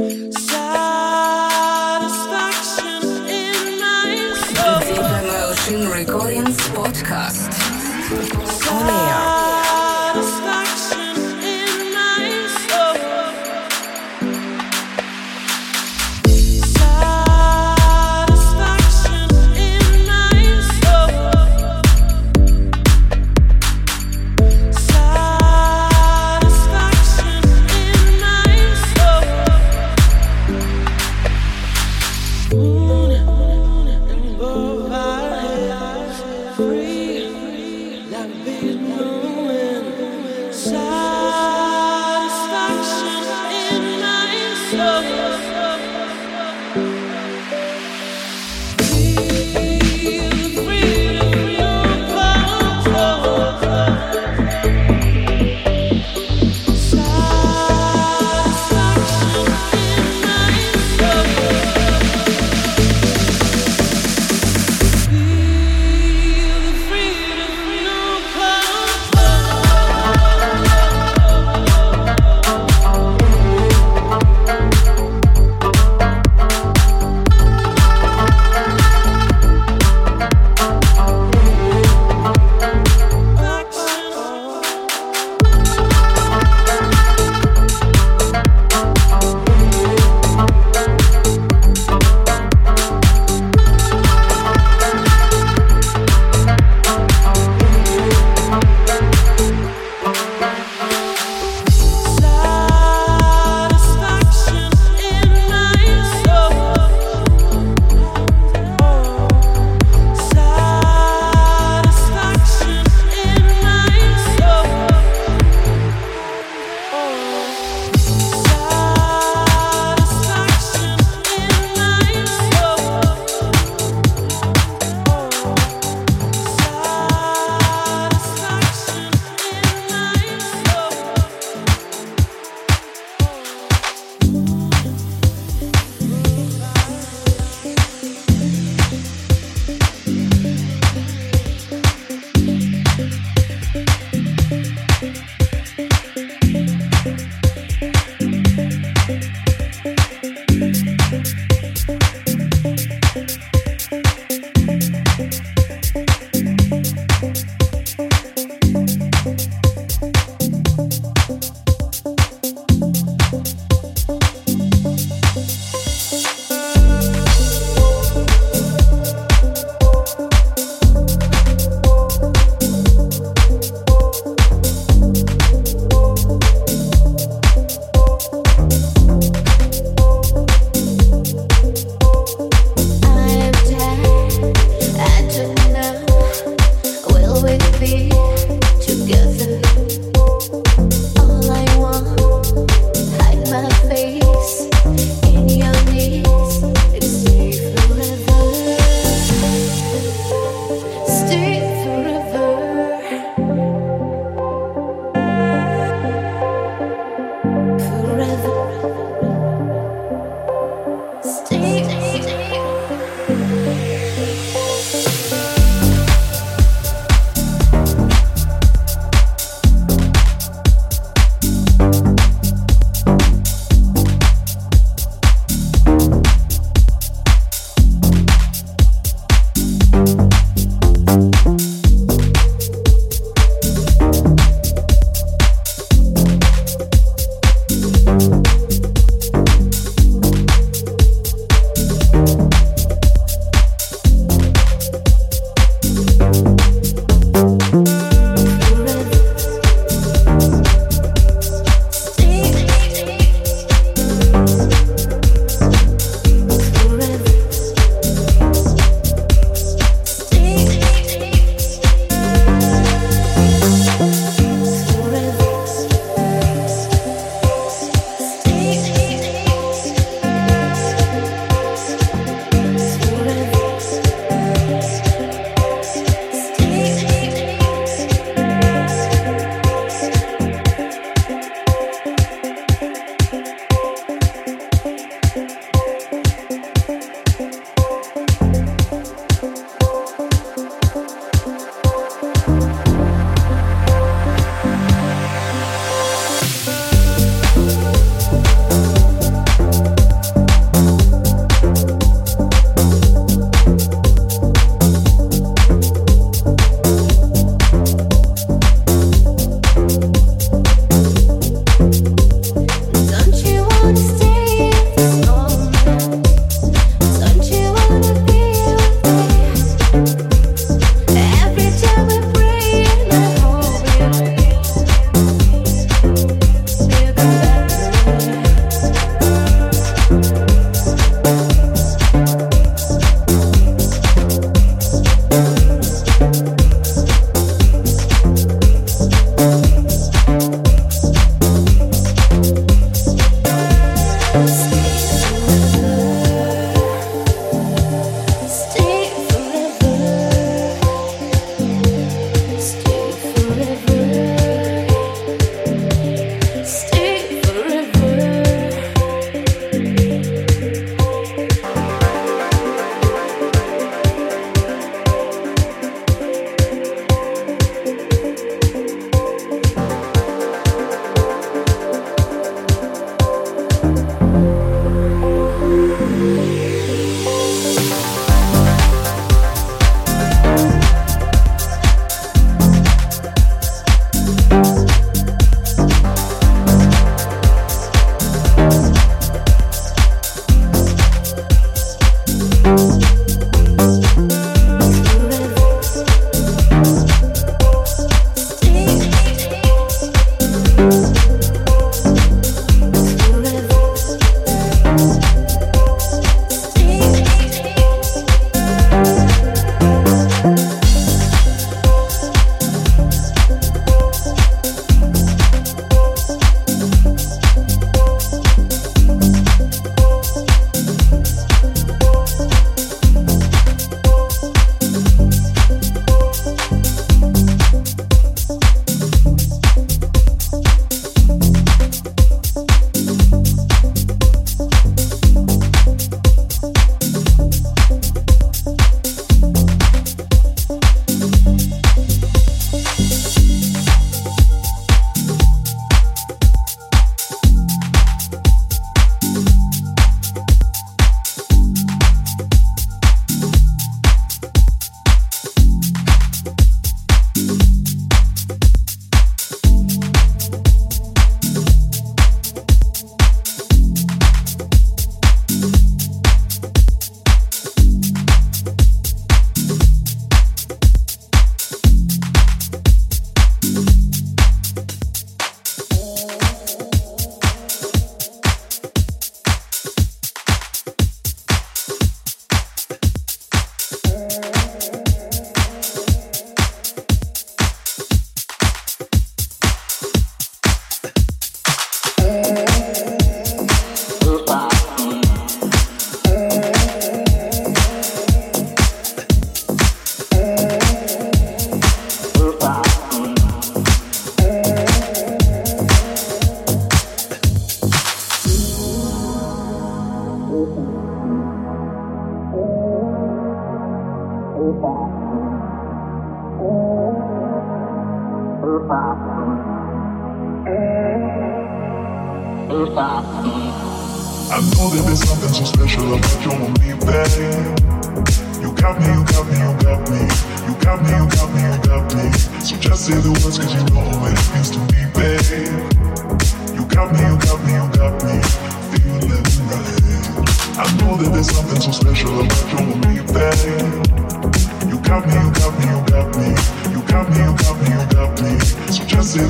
Side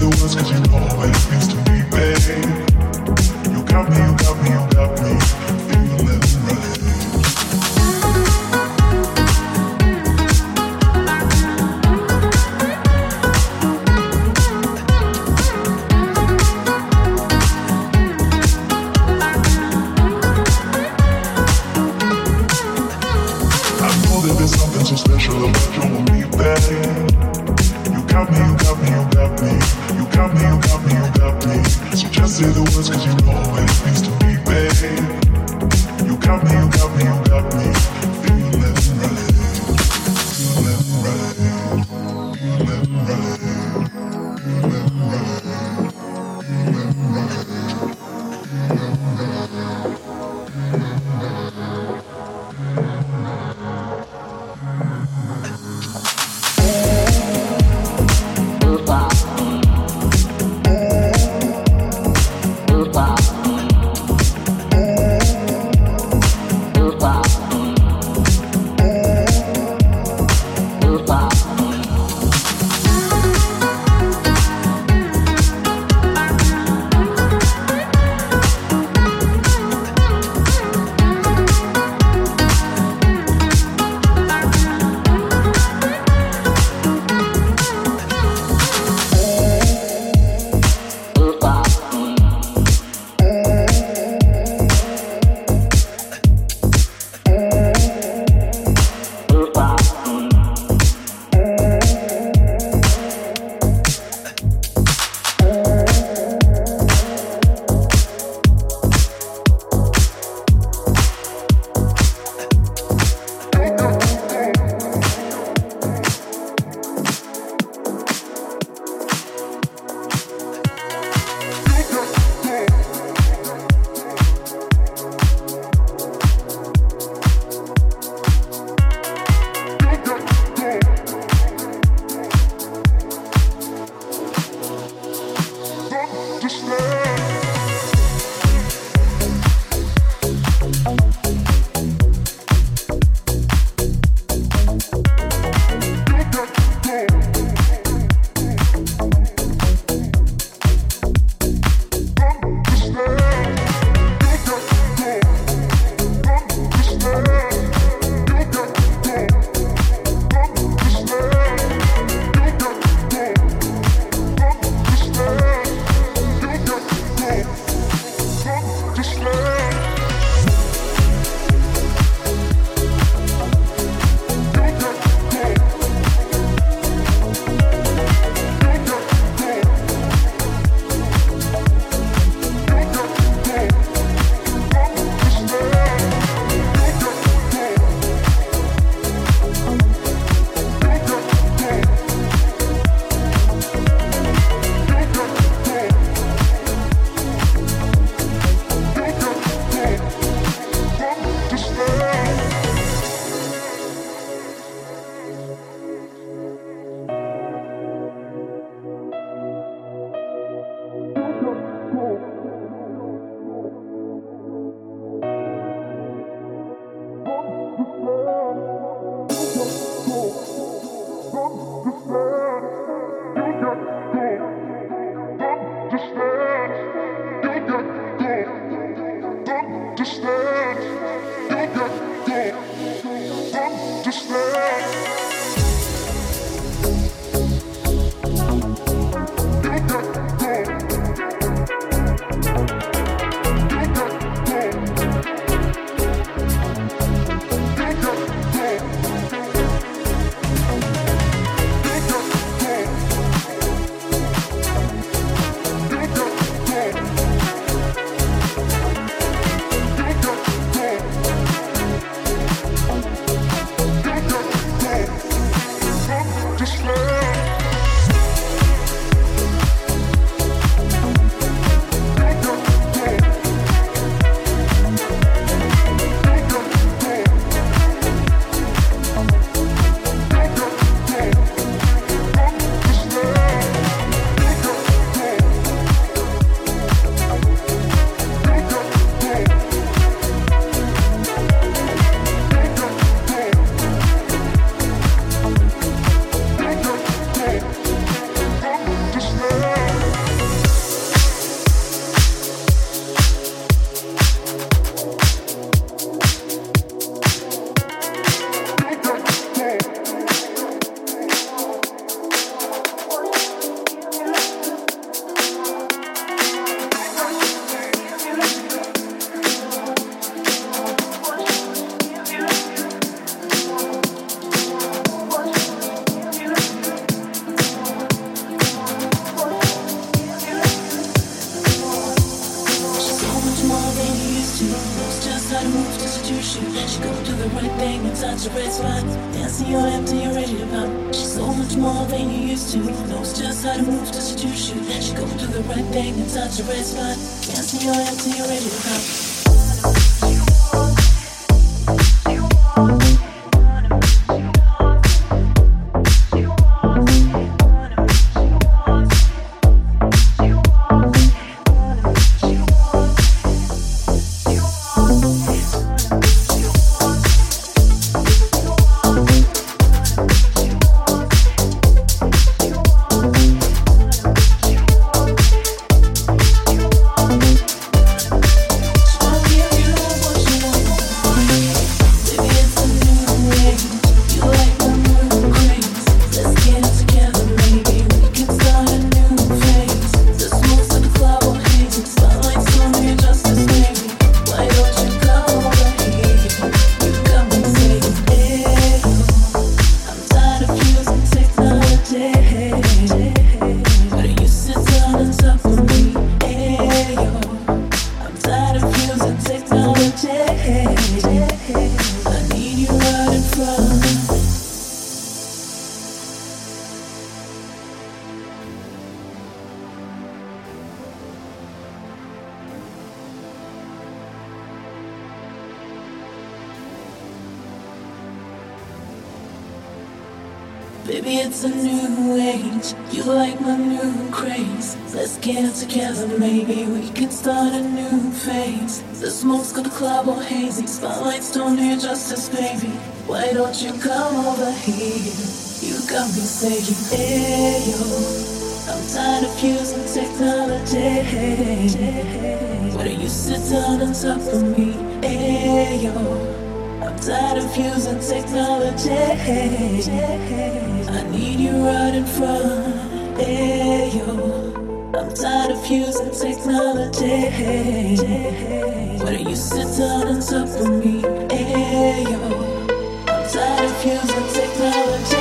the ones cause you know just how to move to you. She gon' do the right thing and touch the red spot. Hip till you're ready to pop. age. You like my new craze. Let's get together, maybe we can start a new phase. The smoke's got the club all hazy. Spotlights don't do justice, baby. Why don't you come over here? You got me saying, hey yo. I'm tired of using technology. Why don't you sit down and talk to me? Hey yo. I'm tired of using technology. I need you right in front. Hey, yo. I'm tired of using technology. Why don't you sit down and talk with me? Hey, yo. I'm tired of using technology.